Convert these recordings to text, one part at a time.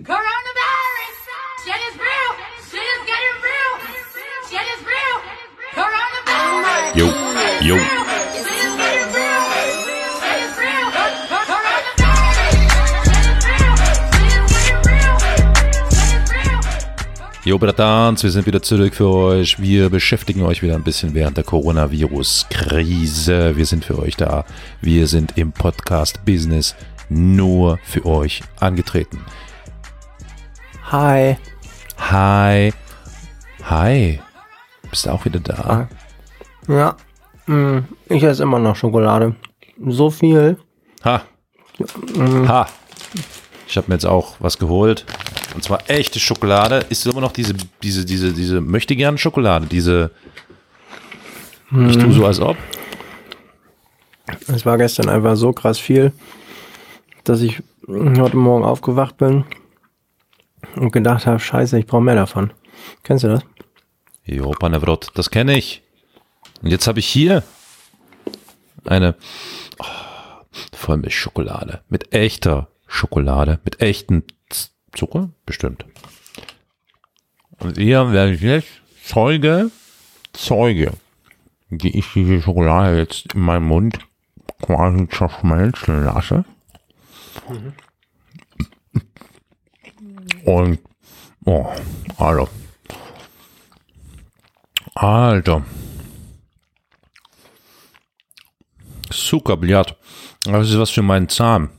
Coronavirus! Shit is real! Shit is getting real! Shit is real! Coronavirus! Is real! Jo, Bratans, wir sind wieder zurück für euch. Wir beschäftigen euch wieder ein bisschen während der Coronavirus-Krise. Wir sind für euch da. Wir sind im Podcast-Business nur für euch angetreten. Hi. Hi. Hi. Bist du auch wieder da? Ja, mm, ich esse immer noch Schokolade. So viel. Ha. Ha. Ich habe mir jetzt auch was geholt. Und zwar echte Schokolade. Ist immer noch diese, diese, diese, diese möchte gern Schokolade. Diese. Ich tue so als ob. Es war gestern einfach so krass viel, dass ich heute Morgen aufgewacht bin und gedacht habe, scheiße, ich brauche mehr davon. Kennst du das? Jo, Panevrot, das kenne ich. Und jetzt habe ich hier eine oh, Vollmilchschokolade mit echter Schokolade, mit echten Zucker, bestimmt. Und hier werde ich jetzt Zeuge, Zeuge, wie ich diese Schokolade jetzt in meinem Mund quasi zerschmelzen lasse. Und, oh, Alter. Alter. Zuckerbillard. Das ist was für meinen Zahn.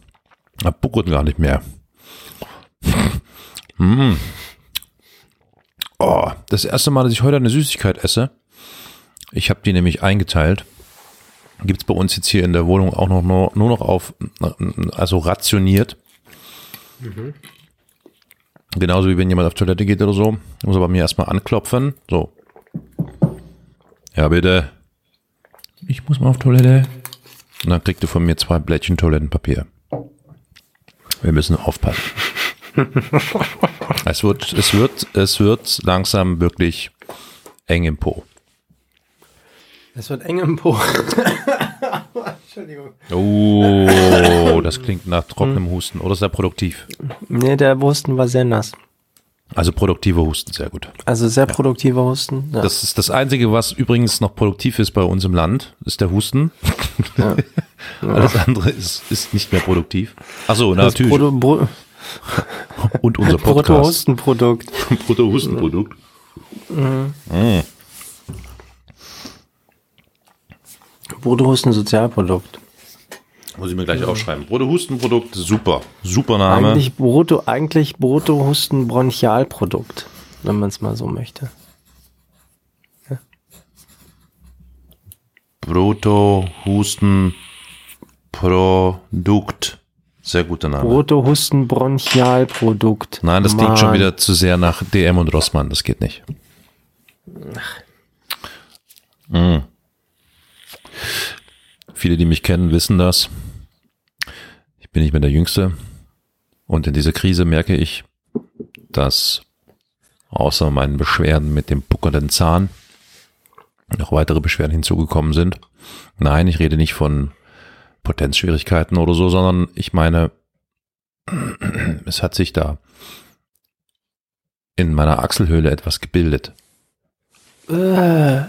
Er buckert gar nicht mehr. mm. Oh, das erste Mal, dass ich heute eine Süßigkeit esse. Ich habe die nämlich eingeteilt. Gibt es bei uns jetzt hier in der Wohnung auch noch nur, nur noch auf, also rationiert. Genauso wie wenn jemand auf Toilette geht oder so. Muss er bei mir erstmal anklopfen. So, ja, bitte. Ich muss mal auf Toilette. Und dann kriegt du von mir zwei Blättchen Toilettenpapier. Wir müssen aufpassen. es wird, es wird, es wird langsam wirklich eng im Po. Es wird eng im Po. Entschuldigung. Oh, das klingt nach trockenem Husten. Oder sehr produktiv. Nee, der Husten war sehr nass. Also produktive Husten, sehr gut. Also sehr produktiver Husten. Ja. Das ist das Einzige, was übrigens noch produktiv ist bei uns im Land, ist der Husten. Alles andere ist, ist nicht mehr produktiv. Achso, natürlich. Proto, Bro, Und unser Podcast. Bruttohustenprodukt. Bruttohustenprodukt. Mm. Bruttohusten-Sozialprodukt. Muss ich mir gleich aufschreiben. Bruttohustenprodukt, super. Super Name. Eigentlich Brutto, eigentlich Bruttohusten-Bronchialprodukt, wenn man es mal so möchte. Bruttohustenprodukt. Sehr guter Name. Bruttohusten-Bronchialprodukt. Nein, das klingt schon Mann. wieder zu sehr nach DM und Rossmann. Das geht nicht. Mm. Viele, die mich kennen, wissen das. Ich bin nicht mehr der Jüngste. Und in dieser Krise merke ich, dass außer meinen Beschwerden mit dem puckernden Zahn noch weitere Beschwerden hinzugekommen sind. Nein, ich rede nicht von Potenzschwierigkeiten oder so, sondern ich meine, es hat sich da in meiner Achselhöhle etwas gebildet. Äh,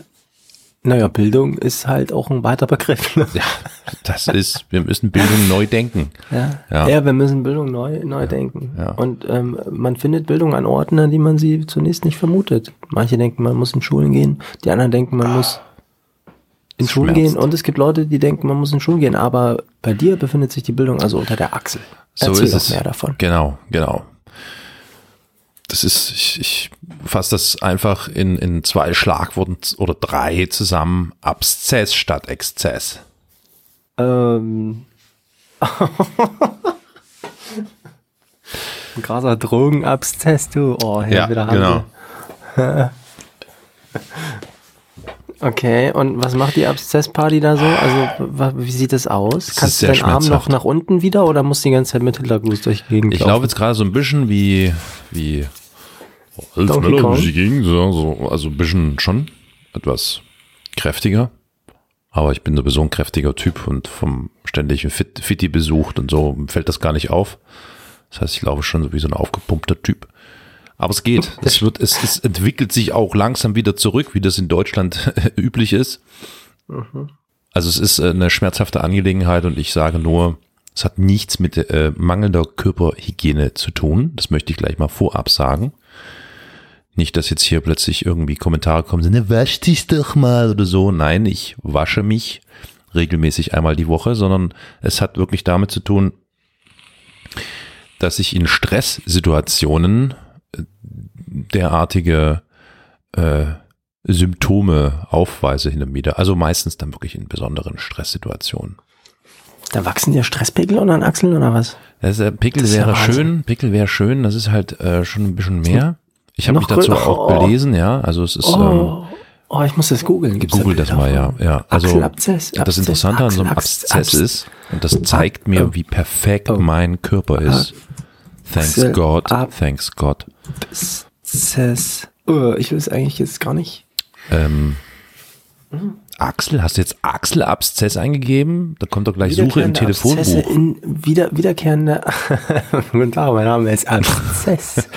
naja, Bildung ist halt auch ein weiter Begriff. Ne? Ja, das ist, wir müssen Bildung neu denken. Ja. Ja. Ja. wir müssen Bildung neu, neu denken. ja. Und ähm, man findet Bildung an Orten, an die man sie zunächst nicht vermutet. Manche denken, man muss in Schulen gehen, die anderen denken, man muss in Schulen schmerzt. gehen und es gibt Leute, die denken, man muss in Schulen gehen, aber bei dir befindet sich die Bildung also unter der Achsel. So Erzähl ist doch es. mehr davon. Genau, genau. Das ist, ich, ich fasse das einfach in, in zwei Schlagworten oder drei zusammen. Abszess statt Exzess. Ähm. Ein krasser Drogenabszess, du. Oh, hier Ja, wieder genau. Okay, und was macht die Abszessparty da so? Also, wie sieht das aus? ist Kannst du deinen Arm noch nach unten wieder oder musst du die ganze Zeit mit Hitlergruß durch die Gegend Ich laufe jetzt gerade so ein bisschen wie, wie, als Donkey Kong? durch die Gegend, so, so, also ein bisschen schon etwas kräftiger. Aber ich bin sowieso ein kräftiger Typ und vom ständigen Fit, Fitti besucht und so fällt das gar nicht auf. Das heißt, ich laufe schon so wie so ein aufgepumpter Typ. Aber es geht. Es wird, es, es entwickelt sich auch langsam wieder zurück, wie das in Deutschland üblich ist. Also es ist äh, eine schmerzhafte Angelegenheit und ich sage nur, es hat nichts mit äh, mangelnder Körperhygiene zu tun. Das möchte ich gleich mal vorab sagen. Nicht, dass jetzt hier plötzlich irgendwie Kommentare kommen, ne, wasch dich doch mal oder so. Nein, ich wasche mich regelmäßig einmal die Woche, sondern es hat wirklich damit zu tun, dass ich in Stresssituationen derartige äh, Symptome aufweise hin und wieder. Also meistens dann wirklich in besonderen Stresssituationen. Da wachsen dir Stresspegel unter den Achseln oder was? Das, äh, Pickel Das wäre schön, Pickel wäre schön, das ist halt äh, schon ein bisschen mehr. Ich habe mich dazu größer. auch Oh. belesen, ja. Also es ist ähm, Oh, oh ich muss das googeln. Gibt's da Google das mal, ja. ja. Also Achselabszess, das Abszess, Interessante an so einem Abszess Abs- ist, und das zeigt mir, oh. wie perfekt Oh. mein Körper ist. Thanks Achsel- God, thanks God. Abszess. Oh, ich will es eigentlich jetzt gar nicht. Ähm, Axel, hast du jetzt Achselabszess eingegeben? Da kommt doch gleich Suche im Wiederkehrende Abszesse Telefonbuch. In wieder, wiederkehrende. Guten Tag, mein Name ist Abszess.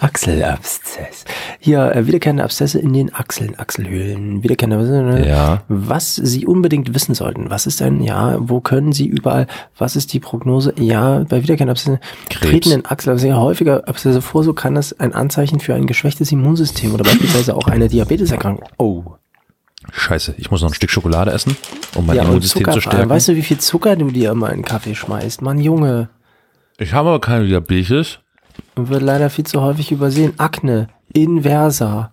Achselabszess. Hier, äh, wiederkehrende Abszesse in den Achseln, Achselhöhlen. Wiederkehrende. Ja. Was Sie unbedingt wissen sollten. Was ist denn, ja, wo können Sie überall, was ist die Prognose? Ja, bei wiederkehrenden Abszessen treten in Achselabszesse häufiger Abszesse vor, so kann das ein Anzeichen für ein geschwächtes Immunsystem oder beispielsweise auch eine Diabeteserkrankung. Oh. Scheiße, ich muss noch ein Stück Schokolade essen, um mein Ja, Immunsystem Zucker, zu stärken. weißt du, wie viel Zucker du dir immer in den Kaffee schmeißt? Mann, Junge. ich habe aber keine Diabetes. Und wird leider viel zu häufig übersehen. Akne, inversa.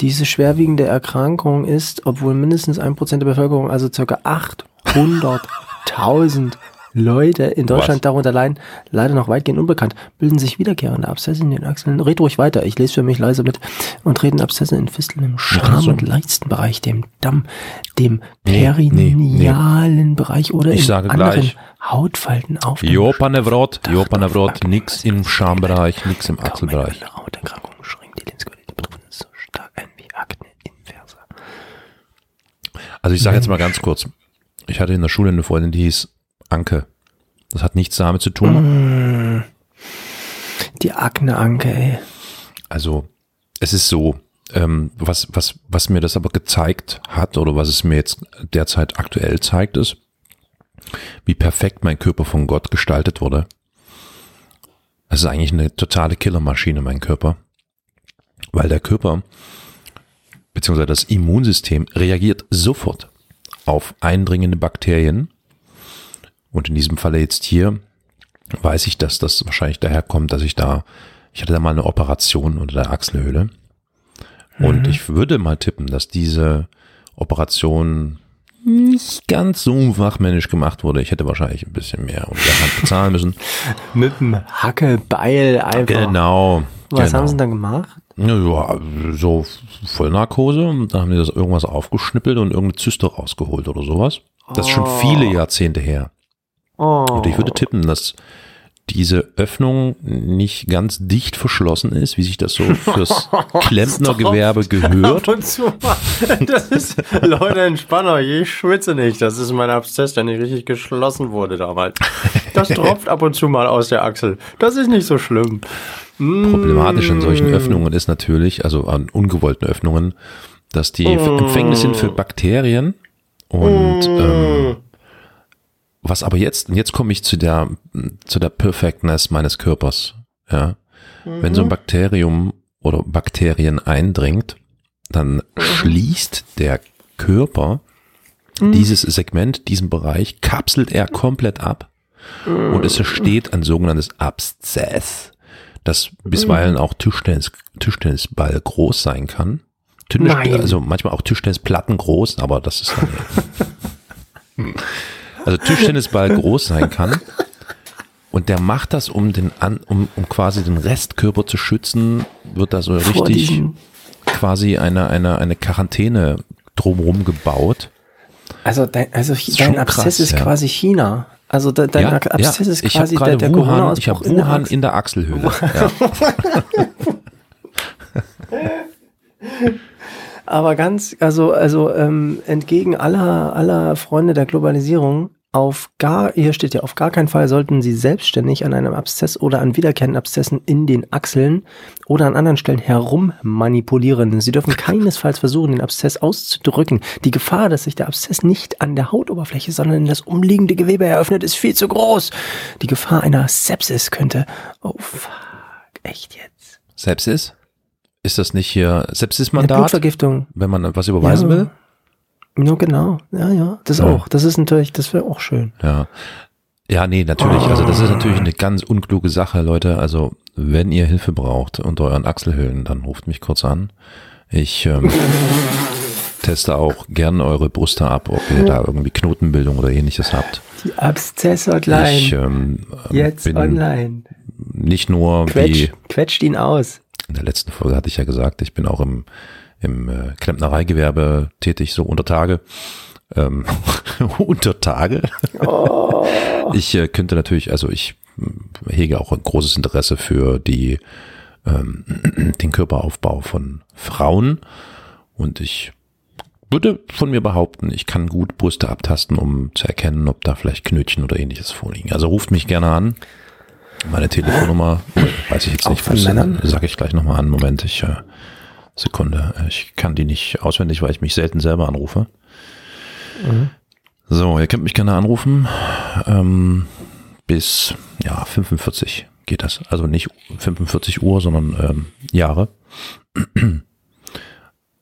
Diese schwerwiegende Erkrankung ist, obwohl mindestens ein Prozent der Bevölkerung, also circa 800.000 Leute in Deutschland Was? darunter leiden, leider noch weitgehend unbekannt, bilden sich wiederkehrende Abszesse in den Achseln. Red ruhig weiter, ich lese für mich leise mit. Und treten Abszesse in Fisteln im Scham- so. und Leistenbereich, dem Damm, dem Nee, nee, nee. perinealen Bereich oder Ich in sage anderen gleich. Hautfalten auf. Jopanevrot, Jopanevrot, nix im Schambereich, nix im Achselbereich. eine Hauterkrankung schränkt die Lebensqualität der Betroffenen so stark ein wie Akne inversa. Also ich sage jetzt mal ganz kurz. Ich hatte in der Schule eine Freundin, die hieß Anke. Das hat nichts damit zu tun. Die Akne-Anke, ey. Also es ist so, ähm, was, was, was mir das aber gezeigt hat oder was es mir jetzt derzeit aktuell zeigt, ist, wie perfekt mein Körper von Gott gestaltet wurde. Es ist eigentlich eine totale Killermaschine, mein Körper. Weil der Körper, beziehungsweise das Immunsystem, reagiert sofort auf eindringende Bakterien. Und in diesem Falle jetzt hier weiß ich, dass das wahrscheinlich daher kommt, dass ich da, ich hatte da mal eine Operation unter der Achselhöhle. Und ich würde mal tippen, dass diese Operation nicht ganz so fachmännisch gemacht wurde. Ich hätte wahrscheinlich ein bisschen mehr unter der Hand bezahlen müssen. Mit dem Hackebeil einfach. Genau. Was genau. haben sie dann gemacht? Ja, so Vollnarkose und dann haben die das irgendwas aufgeschnippelt und irgendeine Zyste rausgeholt oder sowas. Das ist schon viele Jahrzehnte her. Oh. Und ich würde tippen, dass diese Öffnung nicht ganz dicht verschlossen ist, wie sich das so fürs Klempnergewerbe gehört. Das ist, Leute, entspannt euch, ich schwitze nicht. Das ist mein Abszess, der nicht richtig geschlossen wurde damals. Das tropft ab und zu mal aus der Achsel. Das ist nicht so schlimm. Problematisch an solchen Öffnungen ist natürlich, also an ungewollten Öffnungen, dass die empfänglich sind für Bakterien und ähm, was aber jetzt, und jetzt komme ich zu der, zu der Perfectness meines Körpers, ja. Wenn so ein Bakterium oder Bakterien eindringt, dann schließt der Körper dieses Segment, diesen Bereich, kapselt er komplett ab und es entsteht ein sogenanntes Abszess, das bisweilen auch Tischtennis, Tischtennisball groß sein kann. Tischtennis, also manchmal auch Tischtennisplatten groß, aber das ist dann also Tischtennisball groß sein kann. Und der macht das, um den an, um, um quasi den Restkörper zu schützen, wird da so Vor richtig diesem- quasi eine, eine, eine Quarantäne drumherum gebaut. Also dein, also ist dein Abszess krass, ist ja. quasi China. Also de, dein Abszess ist ich habe quasi der, der Wuhan, ich habe Wuhan in der Achselhöhle. Aber ganz, also, also ähm, entgegen aller, aller Freunde der Globalisierung Auf gar, hier steht ja, auf gar keinen Fall sollten Sie selbstständig an einem Abszess oder an wiederkehrenden Abszessen in den Achseln oder an anderen Stellen herum manipulieren. Sie dürfen keinesfalls versuchen, den Abszess auszudrücken. Die Gefahr, dass sich der Abszess nicht an der Hautoberfläche, sondern in das umliegende Gewebe eröffnet, ist viel zu groß. Die Gefahr einer Sepsis könnte, oh fuck, echt jetzt? Sepsis? Ist das nicht hier Sepsismandat, Blutvergiftung. wenn man was überweisen Ja. will? Ja, genau. Ja, ja, das Ja. auch. Das ist natürlich, das wäre auch schön. Ja. Ja, nee, natürlich. Also das ist natürlich eine ganz unkluge Sache, Leute. Also wenn ihr Hilfe braucht unter euren Achselhöhlen, dann ruft mich kurz an. Ich ähm, teste auch gern eure Brüste ab, ob ihr da irgendwie Knotenbildung oder ähnliches habt. Die Abszess-Hotline. Ich ähm, jetzt bin online. nicht nur Quetsch, wie quetscht ihn aus. In der letzten Folge hatte ich ja gesagt, ich bin auch im, im äh, Klempnereigewerbe tätig, so unter Tage. Ähm, unter Tage. Ich äh, könnte natürlich, also ich äh, hege auch ein großes Interesse für die ähm, den Körperaufbau von Frauen und ich würde von mir behaupten, ich kann gut Brüste abtasten, um zu erkennen, ob da vielleicht Knötchen oder ähnliches vorliegen. Also ruft mich gerne an. Meine Telefonnummer weiß ich jetzt nicht, sage ich gleich nochmal an. Moment, ich äh, Sekunde, ich kann die nicht auswendig, weil ich mich selten selber anrufe. So, ihr könnt mich gerne anrufen. Ähm, bis ja 45 geht das. Also nicht 45 Uhr, sondern ähm, Jahre.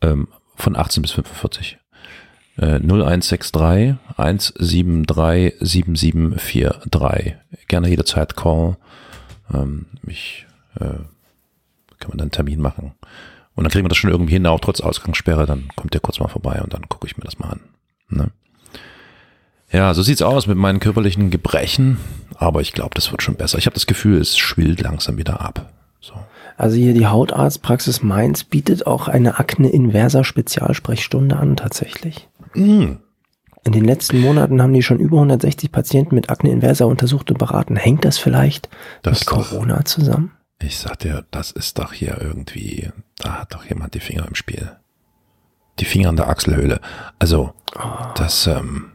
ähm, von 18 bis 45. Äh, 0163 173 7743. Gerne jederzeit Call. Ähm, ich äh, kann man dann einen Termin machen. Und dann kriegen wir das schon irgendwie hin, auch trotz Ausgangssperre. Dann kommt ihr kurz mal vorbei und dann gucke ich mir das mal an. Ne? Ja, so sieht's aus mit meinen körperlichen Gebrechen. Aber ich glaube, das wird schon besser. Ich habe das Gefühl, es schwillt langsam wieder ab. So. Also hier die Hautarztpraxis Mainz bietet auch eine Akne inversa Spezialsprechstunde an, tatsächlich. Mm. In den letzten Monaten haben die schon über 160 Patienten mit Akne inversa untersucht und beraten. Hängt das vielleicht Das mit ist doch- Corona zusammen? Ich sag dir, das ist doch hier irgendwie, da hat doch jemand die Finger im Spiel. Die Finger an der Achselhöhle. Also, das, ähm,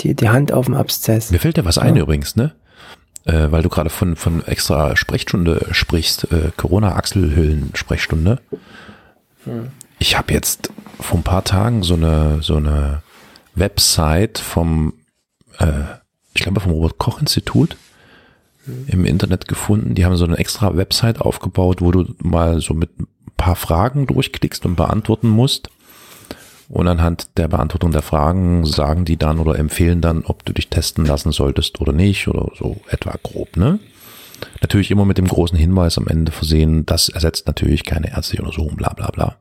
Die, die Hand auf dem Abszess. mir fällt ja was ein übrigens, ne? Äh, weil du gerade von, von extra Sprechstunde sprichst, äh, Corona-Achselhöhlen-Sprechstunde. Ich habe jetzt vor ein paar Tagen so eine, so eine Website vom, äh, ich glaube vom Robert-Koch-Institut im Internet gefunden. Die haben so eine extra Website aufgebaut, wo du mal so mit ein paar Fragen durchklickst und beantworten musst. Und anhand der Beantwortung der Fragen sagen die dann oder empfehlen dann, ob du dich testen lassen solltest oder nicht oder so etwa grob, ne? Natürlich immer mit dem großen Hinweis am Ende versehen, das ersetzt natürlich keine ärztliche Untersuchung, bla bla bla.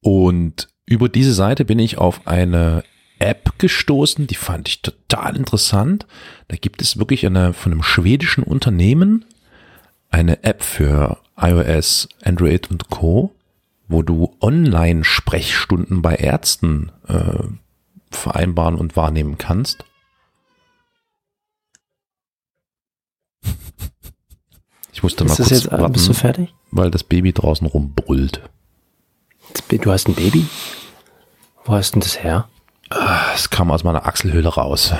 Und über diese Seite bin ich auf eine App gestoßen, die fand ich total interessant. Da gibt es wirklich eine von einem schwedischen Unternehmen eine App für iOS, Android und Co wo du Online-Sprechstunden bei Ärzten äh, vereinbaren und wahrnehmen kannst. Ich musste mal Ist das kurz jetzt, warten, bist du fertig? weil das Baby draußen rumbrüllt. Du hast ein Baby? Wo hast denn das her? Es kam aus meiner Achselhöhle raus.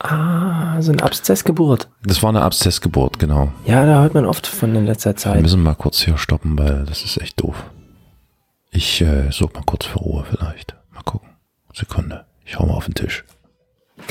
Ah, so eine Abszessgeburt. Das war eine Abszessgeburt, genau. Ja, da hört man oft von in letzter Wir Zeit. müssen mal kurz hier stoppen, weil das ist echt doof. Ich äh, suche mal kurz für Ruhe vielleicht. Mal gucken. Sekunde. Ich hau mal auf den Tisch.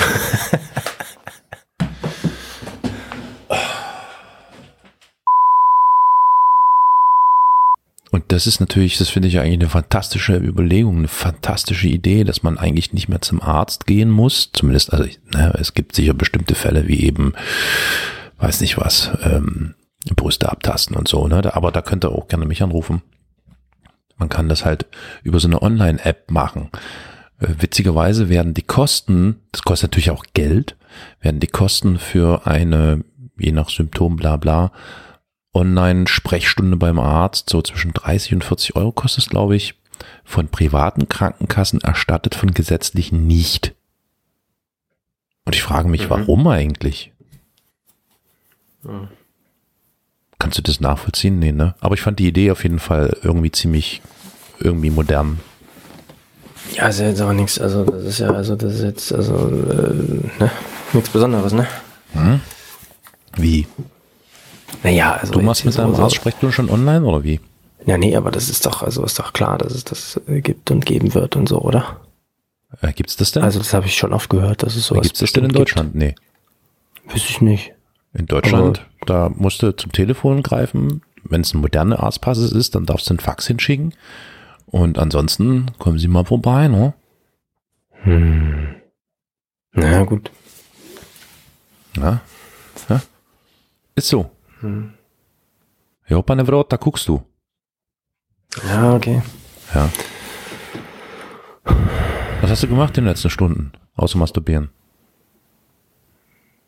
Und das ist natürlich, das finde ich eigentlich eine fantastische Überlegung, eine fantastische Idee, dass man eigentlich nicht mehr zum Arzt gehen muss. Zumindest, also ne, es gibt sicher bestimmte Fälle wie eben, weiß nicht was, ähm, Brüste abtasten und so, ne? Aber da könnt ihr auch gerne mich anrufen. Man kann das halt über so eine Online-App machen. Äh, Witzigerweise werden die Kosten, das kostet natürlich auch Geld, werden die Kosten für eine, je nach Symptom, bla bla, Online-Sprechstunde beim Arzt, so zwischen 30 und 40 Euro kostet es, glaube ich, von privaten Krankenkassen erstattet, von gesetzlichen nicht. Und ich frage mich, Mhm. warum eigentlich? Kannst du das nachvollziehen? Nee, ne? Aber ich fand die Idee auf jeden Fall irgendwie ziemlich, irgendwie modern. Ja, ist ja jetzt aber nichts, also das ist ja, also das ist jetzt, also, äh, ne, nichts Besonderes, ne? Wie? Naja, also. Du machst mit deinem so- Arzt Sprechstunde schon online oder wie? Ja, nee, aber das ist doch, also ist doch klar, dass es das äh, gibt und geben wird und so, oder? Äh, gibt's das denn? Also das habe ich schon oft gehört, dass es sowas Gibt's das denn in Deutschland? Nee. Gibt. Wüsste ich nicht. In Deutschland, da musst du zum Telefon greifen. Wenn es ein moderner Arztpass ist, dann darfst du einen Fax hinschicken. Und ansonsten kommen sie mal vorbei, ne? Hm. Na gut. Ja. ja. Ist so. Ja, pane Vrot, da guckst du. Ja, okay. Ja. Was hast du gemacht in den letzten Stunden? Außer masturbieren.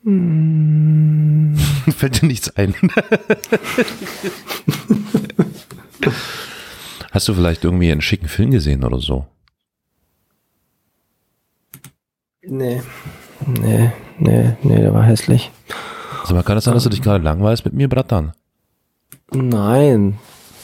Fällt dir nichts ein. hast du vielleicht irgendwie einen schicken Film gesehen oder so? Nee. Nee, nee, nee, der war hässlich. Also man kann es sein, dass du dich gerade langweilst mit mir, Bratan. Nein.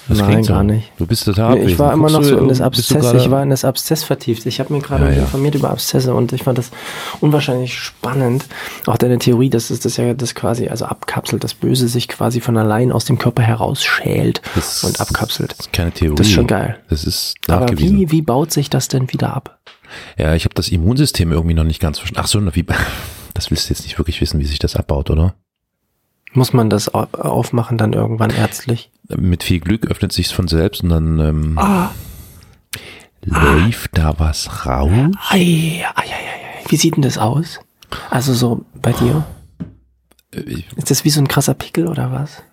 Das Nein, so. gar nicht. Du bist total Nee, ich war immer noch so in das Abszess, ich war in das Abszess vertieft. Ich habe mir gerade Ja, ja. informiert über Abszesse und ich fand das unwahrscheinlich spannend. Auch deine Theorie, dass es das ja das quasi, also abkapselt, das Böse sich quasi von allein aus dem Körper herausschält Das und abkapselt. Das ist keine Theorie. Das ist schon geil. Das ist Aber nachgewiesen. wie, wie baut sich das denn wieder ab? Ja, ich habe das Immunsystem irgendwie noch nicht ganz verstanden. Ach so, wie, das willst du jetzt nicht wirklich wissen, wie sich das abbaut, oder? Muss man das au- aufmachen dann irgendwann ärztlich? Mit viel Glück öffnet sich's von selbst und dann ähm, Ah, läuft da was raus. ei, ei, ei, ei. Wie sieht denn das aus? Also so bei dir? Äh, ich- Ist das wie so ein krasser Pickel oder was?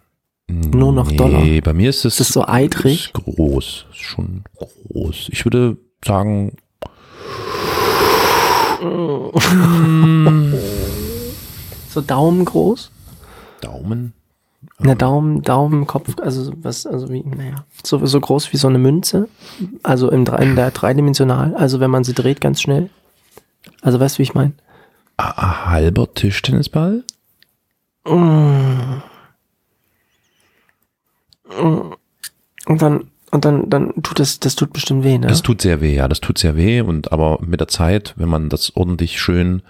Nur noch nee, doller. bei mir ist es Ist das so eitrig? ist groß, ist schon groß. Ich würde sagen, So daumengroß? Daumen. Na, Daumen, Daumen, Kopf, also was, also wie, naja, so, so groß wie so eine Münze. Also im, in der dreidimensional, also wenn man sie dreht ganz schnell. Also weißt du, wie ich meine? Ah, halber Tischtennisball? Und dann, und dann, dann tut das, das tut bestimmt weh, ne? Das tut sehr weh, ja, das tut sehr weh. Und aber mit der Zeit, wenn man das ordentlich schön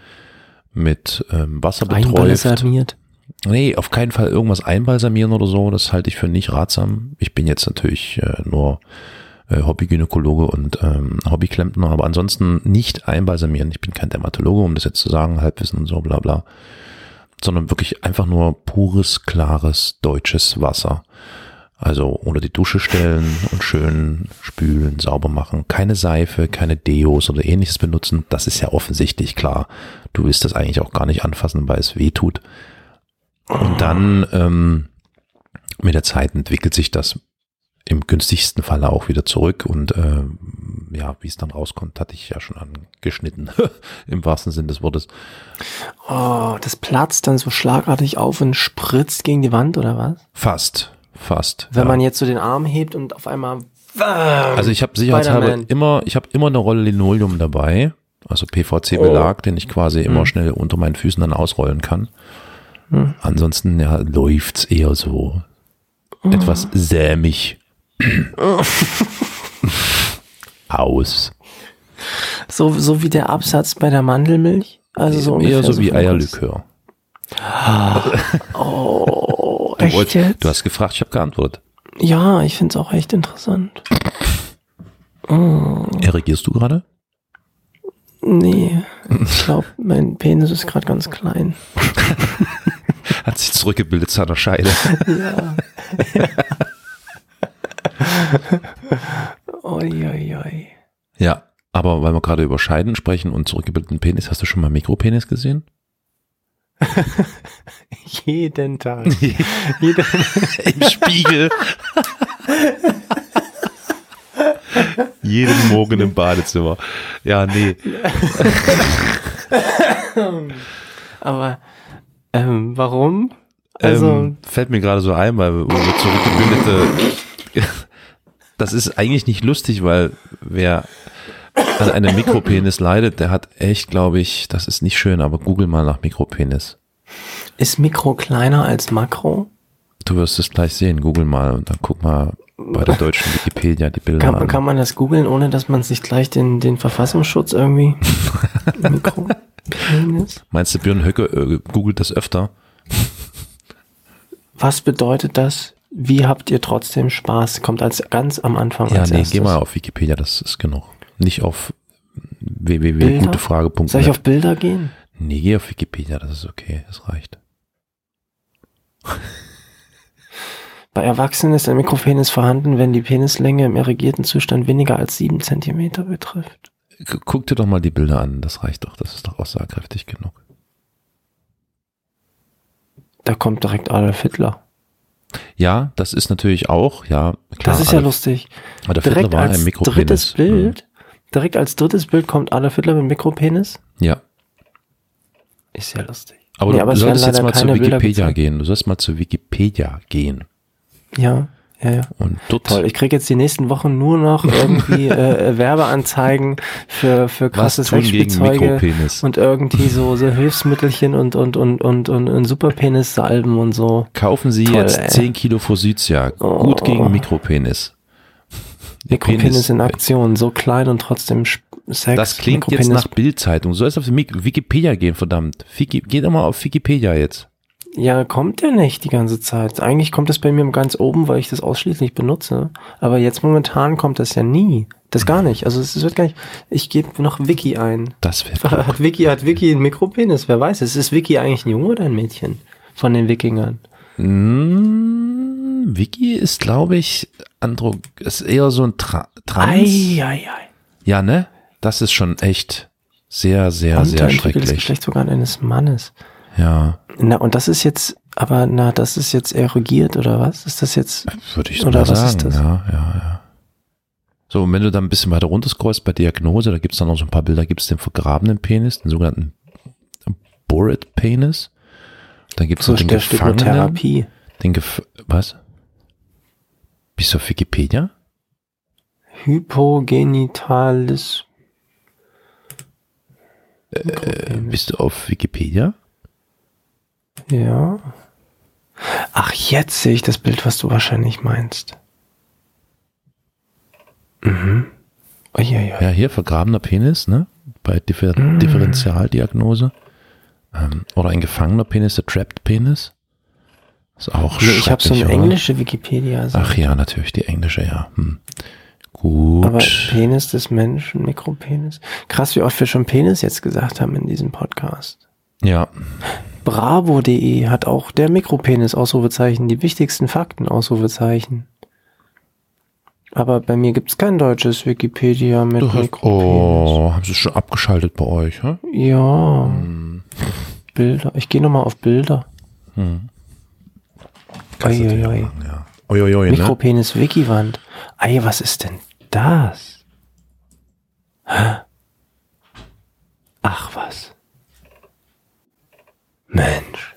mit ähm, Wasser beträuft, Einbalsamiert. Nee, auf keinen Fall irgendwas einbalsamieren oder so. Das halte ich für nicht ratsam. Ich bin jetzt natürlich äh, nur äh, Hobbygynäkologe und ähm, Hobbyklempner, aber ansonsten nicht einbalsamieren. Ich bin kein Dermatologe, um das jetzt zu sagen, Halbwissen und so, bla bla. Sondern wirklich einfach nur pures, klares, deutsches Wasser. Also unter die Dusche stellen und schön spülen, sauber machen. Keine Seife, keine Deos oder ähnliches benutzen. Das ist ja offensichtlich klar. Du willst das eigentlich auch gar nicht anfassen, weil es weh tut. Und dann ähm, mit der Zeit entwickelt sich das im günstigsten Falle auch wieder zurück und ähm, ja, wie es dann rauskommt, hatte ich ja schon angeschnitten, im wahrsten Sinn des Wortes. Oh, das platzt dann so schlagartig auf und spritzt gegen die Wand oder was? Fast, fast. Wenn ja. man jetzt so den Arm hebt und auf einmal. also ich habe sicherheitshalber immer, ich habe immer eine Rolle Linoleum dabei, also PVC-Belag, den ich quasi immer schnell unter meinen Füßen dann ausrollen kann. Ansonsten ja, läuft's eher so etwas sämig aus. So, so wie der Absatz bei der Mandelmilch. Also so eher so wie. Eierlikör. Oh, Du, echt wolltest- jetzt? du hast gefragt, ich habe geantwortet. Ja, ich find's auch echt interessant. Erregierst du gerade? Nee, ich glaube, mein Penis ist gerade ganz klein. Hat sich zurückgebildet zu einer Scheide. Oi, oi, oi. ja, aber weil wir gerade über Scheiden sprechen und zurückgebildeten Penis, hast du schon mal Mikropenis gesehen? Jeden Tag. Jeden, Im Spiegel. Jeden Morgen im Badezimmer. Ja, nee. aber ähm, warum? Also, ähm, fällt mir gerade so ein, weil wir wir zurückgebildete. Das ist eigentlich nicht lustig, weil wer an einem Mikropenis leidet, der hat echt, glaube ich, das ist nicht schön, aber google mal nach Mikropenis. ist Mikro kleiner als Makro? Du wirst es gleich sehen, google mal und dann guck mal, bei der deutschen Wikipedia die Bilder Kann, an. kann man das googeln, ohne dass man sich gleich den, den Verfassungsschutz irgendwie Mikropenis? Meinst du, Björn Höcke äh, googelt das öfter? Was bedeutet das? Wie habt ihr trotzdem Spaß? Kommt als ganz am Anfang Ja, als nee, erstes. geh mal auf Wikipedia, das ist genug. Nicht auf www.gutefrage.net. Soll ich auf Bilder gehen? Nee, geh auf Wikipedia, das ist okay, das reicht. Bei Erwachsenen ist der Mikropenis vorhanden, wenn die Penislänge im erregierten Zustand weniger als sieben Zentimeter betrifft. Gu- Guck dir doch mal die Bilder an, das reicht doch, das ist doch aussagekräftig genug. Da kommt direkt Adolf Hitler. Ja, das ist natürlich auch, ja, klar. Das ist ja Adolf- lustig. Adolf Hitler Direkt war ein als Mikropenis. drittes Bild, direkt als drittes Bild kommt Adolf Hitler mit Mikropenis. Mhm. Ja, Ist ja lustig. aber Nee, du, werden solltest jetzt mal zu Wikipedia gehen. Du sollst mal zu Wikipedia gehen. Ja, ja, ja. Und dort Toll, ich kriege jetzt die nächsten Wochen nur noch irgendwie äh, Werbeanzeigen für, für krasse Sexspielzeuge Mikropenis. und irgendwie so, so Hilfsmittelchen und, und, und, und, und, und Superpenis-Salben und so. Kaufen Sie Toll, jetzt ey. 10 Kilo Forsythia. Oh. Gut gegen Mikropenis. Mikropenis Penis- in Aktion, so klein und trotzdem Sex. Das klingt jetzt Mikropenis- nach Bildzeitung. Du sollst auf Wik- Wikipedia gehen, verdammt. Wiki, geh doch mal auf Wikipedia jetzt. Ja, kommt der nicht die ganze Zeit. Eigentlich kommt das bei mir ganz oben, weil ich das ausschließlich benutze. Aber jetzt momentan kommt das ja nie. Das gar nicht. Also es wird gar nicht. Ich gebe noch Wiki ein. Das wäre Hat Wiki, hat Wiki einen Mikropenis? Wer weiß es? Ist Wiki eigentlich ein Junge oder ein Mädchen? Von den Wikingern. Mm, Wiki ist, glaube ich, Andro, ist eher so ein Tra Trans. Ei, ei, ei. Ja, ne? Das ist schon echt sehr, sehr, sehr schrecklich. Geschlechtsorgan eines Mannes. Ja, Na, und das ist jetzt, aber na, das ist jetzt erogiert oder was? Ist das jetzt? würde ich so Oder was sagen. ist das? Ja, ja, ja. So, und wenn du dann ein bisschen weiter runter scrollst bei Diagnose, da gibt's dann noch so ein paar Bilder, gibt's den vergrabenen Penis, den sogenannten Bored Penis. Dann gibt's So noch den Gefangenen. Den Gef was? Bist du auf Wikipedia? Hypogenitalis. Äh, bist du auf Wikipedia? Ja. Ach, jetzt sehe ich das Bild, was du wahrscheinlich meinst. Mhm. Uiuiui. Ja, hier vergrabener Penis, ne? Bei Differ Mm. Differentialdiagnose. Ähm, oder ein gefangener Penis, der Trapped Penis. Ist auch Nee, ich habe so eine oder? englische Wikipedia. Ach ja, natürlich, die englische, ja. Hm. Gut. Aber Penis des Menschen, Mikropenis. Krass, wie oft wir schon Penis jetzt gesagt haben in diesem Podcast. ja, Bravo.de hat auch der Mikropenis Ausrufezeichen, die wichtigsten Fakten Ausrufezeichen. Aber bei mir gibt's kein deutsches Wikipedia mit du hast, Mikropenis. oh, haben sie schon abgeschaltet bei euch, hä? Ja, Hm. Bilder. Ich gehe nochmal auf Bilder. Hm. Uiuiui. machen, ja. Ne? Mikropenis Wikiwand. Ey, was ist denn das? Hä? Ach was. Mensch.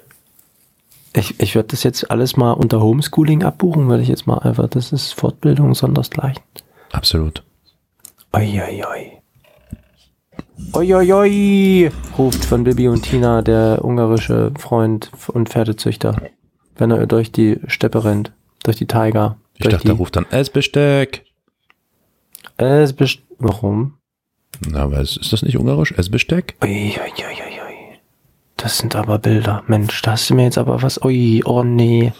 Ich, ich werde das jetzt alles mal unter Homeschooling abbuchen, würde ich jetzt mal einfach. Das ist Fortbildung sondersgleichen. Absolut. Uiuiui. Uiuiui, ruft von Bibi und Tina der ungarische Freund und Pferdezüchter, wenn er durch die Steppe rennt, durch die Tiger. Ich durch dachte, er ruft dann Essbesteck. Es best Warum? Na, aber ist ist das nicht ungarisch? Essbesteck? Uiuiuiui. Das sind aber Bilder. Mensch, da hast du mir jetzt aber was. Ui, oh nee.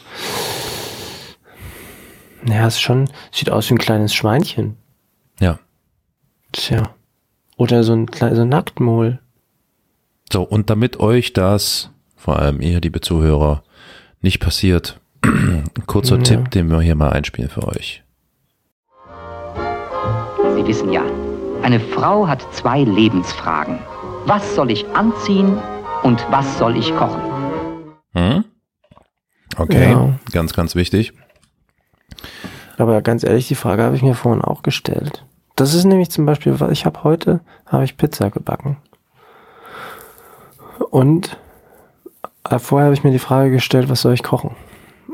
Naja, ist schon, sieht aus wie ein kleines Schweinchen. Ja. Tja. Oder so ein kleines so Nacktmol. So, und damit euch das, vor allem ihr, liebe Zuhörer, nicht passiert, ein kurzer Ja. Tipp, den wir hier mal einspielen für euch. Sie wissen ja, eine Frau hat zwei Lebensfragen. Was soll ich anziehen und was soll ich kochen? Hm? Okay, Ja. ganz, ganz wichtig. Aber ganz ehrlich, die Frage habe ich mir vorhin auch gestellt. Das ist nämlich zum Beispiel, weil ich habe heute, habe ich Pizza gebacken. Und äh, vorher habe ich mir die Frage gestellt, was soll ich kochen?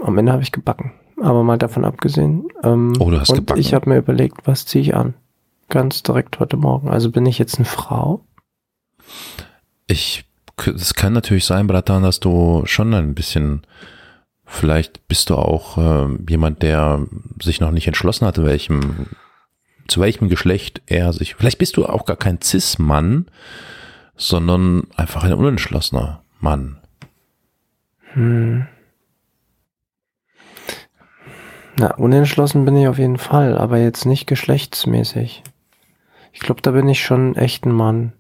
Am Ende habe ich gebacken. Aber mal davon abgesehen. Ähm, Oh, du hast und gebacken. ich habe mir überlegt, was ziehe ich an? Ganz direkt heute Morgen. Also bin ich jetzt eine Frau? Ich, es kann natürlich sein, Bratan, dass du schon ein bisschen Vielleicht bist du auch äh, jemand, der sich noch nicht entschlossen hat, welchem, zu welchem Geschlecht er sich. Vielleicht bist du auch gar kein Cis-Mann, sondern einfach ein unentschlossener Mann. Na, unentschlossen bin ich auf jeden Fall, aber jetzt nicht geschlechtsmäßig. Ich glaube, da bin ich schon echt ein Mann.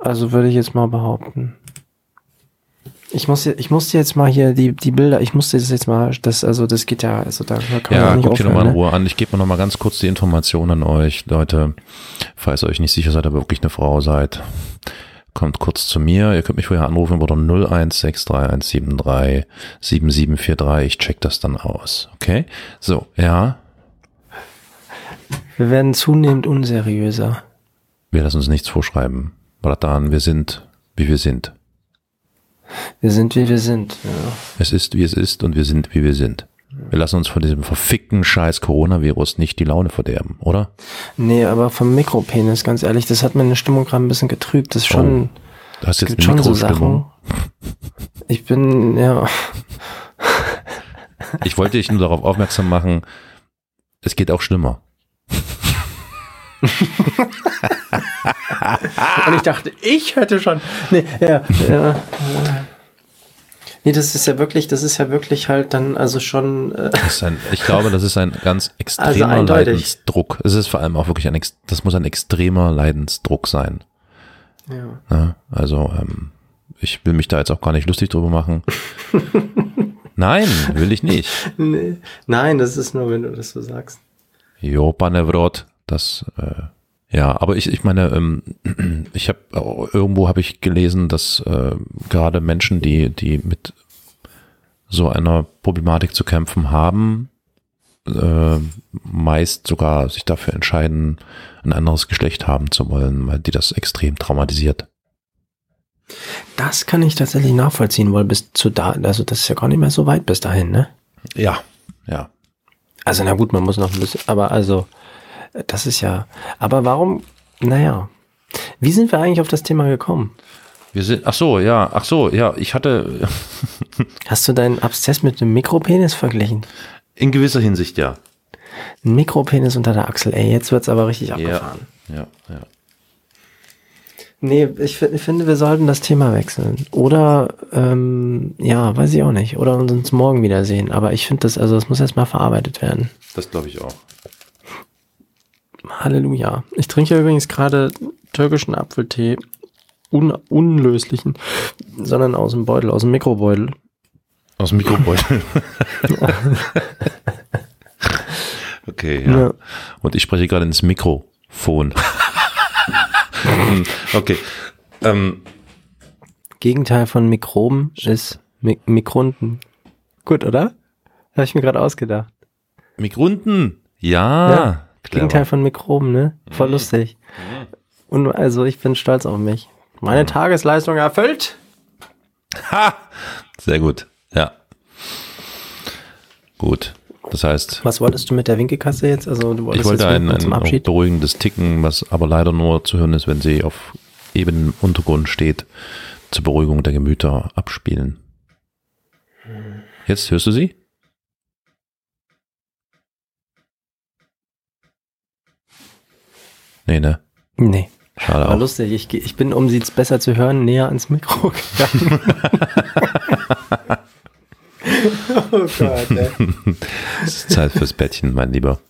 Also würde ich jetzt mal behaupten. Ich muss, ich musste jetzt mal hier die, die Bilder, ich musste das jetzt mal, das, also das geht ja, also da kann man Ja, nicht guckt aufhören, nochmal in ne? Ruhe an. Ich gebe mal nochmal ganz kurz die Information an euch, Leute. Falls ihr euch nicht sicher seid, ob ihr wirklich eine Frau seid, kommt kurz zu mir. Ihr könnt mich vorher anrufen unter 016317377743. Ich check das dann aus. Okay? So, ja. Wir werden zunehmend unseriöser. Wir lassen uns nichts vorschreiben. Bratan, wir sind, wie wir sind. Wir sind, wie wir sind. Ja. Es ist, wie es ist und wir sind, wie wir sind. Wir lassen uns von diesem verfickten Scheiß Coronavirus nicht die Laune verderben, oder? Nee, aber vom Mikropenis, ganz ehrlich, das hat meine Stimmung gerade ein bisschen getrübt. Das ist schon, Du hast es jetzt gibt eine schon so. Sachen. Ich bin, ja, Ich wollte dich nur darauf aufmerksam machen, es geht auch schlimmer. Und ich dachte, ich hätte schon. Nee, ja, ja. Nee, das ist ja wirklich, das ist ja wirklich halt dann also schon. Äh, ein, ich glaube, das ist ein ganz extremer Also. Leidensdruck. Es ist vor allem auch wirklich ein, das muss ein extremer Leidensdruck sein. ja. Ne? Also, ähm, ich will mich da jetzt auch gar nicht lustig drüber machen. Nein, will ich nicht. nee. Nein, das ist nur, wenn du das so sagst. Jo, Panevrot, das, äh, ja, aber ich, ich meine, ähm, ich habe irgendwo habe ich gelesen, dass äh, gerade Menschen, die, die mit so einer Problematik zu kämpfen haben, äh, meist sogar sich dafür entscheiden, ein anderes Geschlecht haben zu wollen, weil die das extrem traumatisiert. Das kann ich tatsächlich nachvollziehen, weil bis zu da, also das ist ja gar nicht mehr so weit bis dahin, ne? Ja, ja. Also na gut, man muss noch ein bisschen, aber also das ist ja. Aber warum? Naja, wie sind wir eigentlich auf das Thema gekommen? Wir sind, ach so, ja, ach so, ja, ich hatte Hast du deinen Abszess mit einem Mikropenis verglichen? in gewisser Hinsicht ja. Ein Mikropenis unter der Achsel, ey, jetzt wird's aber richtig abgefahren. Ja, ja. Nee, ich, fi- ich finde, wir sollten das Thema wechseln. Oder, ähm, ja, weiß ich auch nicht. Oder uns morgen wiedersehen. Aber ich finde das, also das muss erstmal verarbeitet werden. Das glaube ich auch. Halleluja. Ich trinke übrigens gerade türkischen Apfeltee. Un unlöslichen, sondern aus dem Beutel, aus dem Mikrobeutel. Aus dem Mikrobeutel. okay, ja. Ja. Und ich spreche gerade ins Mikrofon. Okay. Ähm, Gegenteil von Mikroben ist Mik Mikrunden. Gut, oder? Habe ich mir gerade ausgedacht. Mikrunden. Ja. Ja, clever. Gegenteil von Mikroben, ne? Voll lustig. Und also ich bin stolz auf mich. Meine Tagesleistung erfüllt. Ha! Sehr gut. Ja. Gut. Das heißt, Was wolltest du mit der Winkelkasse jetzt? Also du wolltest ich wollte jetzt ein, ein zum Abschied. beruhigendes Ticken, was aber leider nur zu hören ist, wenn sie auf ebenem Untergrund steht, zur Beruhigung der Gemüter abspielen. Jetzt hörst du sie? Nee, ne? Nee. Schade War auch. lustig. Ich, ich bin, um sie jetzt besser zu hören, näher ans Mikro gegangen. oh Gott, ey. Es ist Zeit fürs Bettchen, mein Lieber.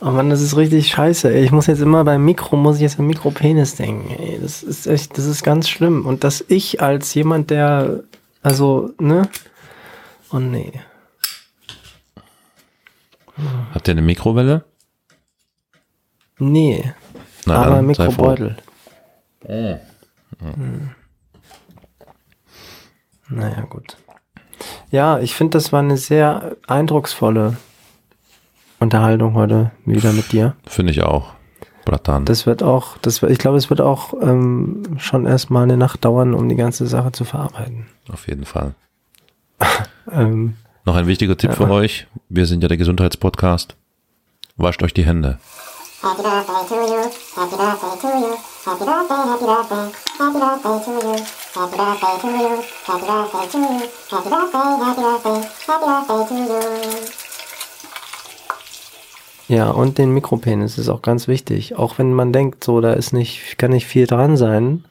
Oh Mann, das ist richtig scheiße. Ey. Ich muss jetzt immer beim Mikro, muss ich jetzt an Mikropenis denken. Ey. Das ist echt, das ist ganz schlimm. Und dass ich als jemand, der, also, ne? Oh nee. Habt ihr eine Mikrowelle? Nee. Na aber dann, sei froh. Mikrobeutel. Hm. Naja, gut. Ja, ich finde, das war eine sehr eindrucksvolle Unterhaltung heute wieder mit dir. Finde ich auch. Bratan. Das wird auch, das wird, ich glaube, es wird auch ähm, schon erstmal eine Nacht dauern, um die ganze Sache zu verarbeiten. Auf jeden Fall. Ähm, Noch ein wichtiger Tipp Ja. für euch. Wir sind ja der Gesundheitspodcast. Wascht euch die Hände. Happy birthday to you. Happy birthday to you. Happy birthday, happy birthday. Happy birthday to you. Happy birthday to you. Happy birthday to you. Happy birthday, happy birthday, happy birthday to you. Ja, und den Mikropenis ist auch ganz wichtig. Auch wenn man denkt, so, da ist nicht, kann nicht viel dran sein.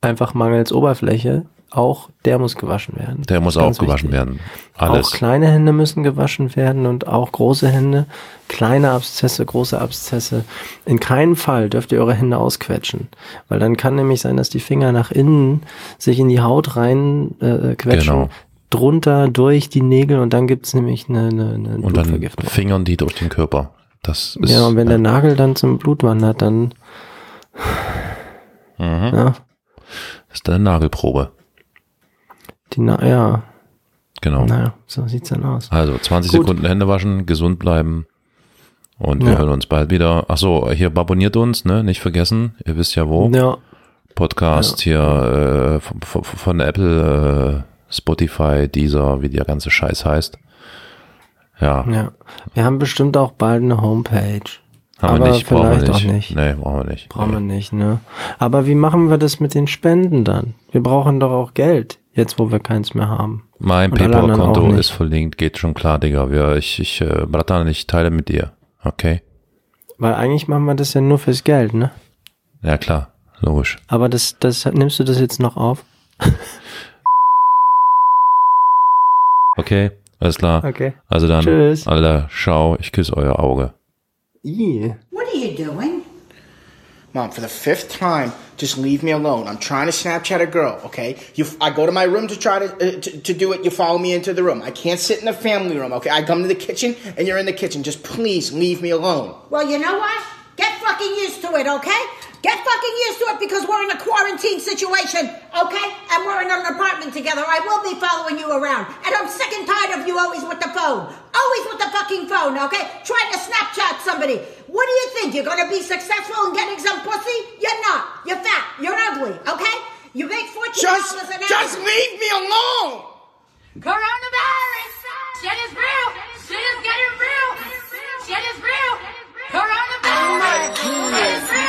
Einfach mangels Oberfläche. Auch der muss gewaschen werden. Der muss auch gewaschen wichtig. werden. Alles. Auch kleine Hände müssen gewaschen werden und auch große Hände. Kleine Abszesse, große Abszesse. In keinem Fall dürft ihr eure Hände ausquetschen. Weil dann kann nämlich sein, dass die Finger nach innen sich in die Haut rein äh, quetschen. Genau. Drunter, durch die Nägel und dann gibt's nämlich eine, eine, eine Und dann fingern die durch den Körper. Das ist, Ja, und wenn der Nagel dann zum Blut wandert, dann Mhm. ja, ist eine Nagelprobe. Die Na ja, Genau. naja, so sieht's dann aus. Also 20 Gut. Sekunden Hände waschen, gesund bleiben. Und wir Ja. hören uns bald wieder. Ach so, hier abonniert uns, ne? Nicht vergessen. Ihr wisst ja wo. Ja, Podcast hier äh, von, von, Apple, äh, Spotify, Deezer, wie der ganze Scheiß heißt. Ja, ja. Wir haben bestimmt auch bald eine Homepage. haben aber wir nicht, brauchen wir vielleicht nicht. auch nicht. Nee, brauchen wir nicht. Brauchen wir nicht, ne? Aber wie machen wir das mit den Spenden dann? Wir brauchen doch auch Geld, jetzt wo wir keins mehr haben. Mein PayPal-Konto ist verlinkt, geht schon klar, Digga. Wir, ich, ich, äh, Bratan, ich teile mit dir. Okay? Weil eigentlich machen wir das ja nur fürs Geld, ne? Ja, klar. Logisch. Aber das, das, nimmst du das jetzt noch auf? Okay? Alles klar. Okay. Also dann, Tschüss. Alter, schau, ich küsse euer Auge. Ih. What are you doing? Mom, for the fifth time, just leave me alone. I'm trying to Snapchat a girl, okay? You, I go to my room to try to, uh, to to do it. You follow me into the room. I can't sit in the family room, okay? I come to the kitchen and you're in the kitchen. Just please leave me alone. Well, you know what? Get fucking used to it, okay? Get fucking used to it because we're in a quarantine situation, okay? And we're in an apartment together. I will be following you around. And I'm sick and tired of you always with the phone. Always with the fucking phone, okay? Trying to Snapchat somebody. What do you think? You're going to be successful in getting some pussy? You're not. You're fat. You're ugly. Okay? You make $14 just, an hour. Just leave me alone. Coronavirus. Shit is real. Shit is getting real. Shit is real. Coronavirus. Oh my real.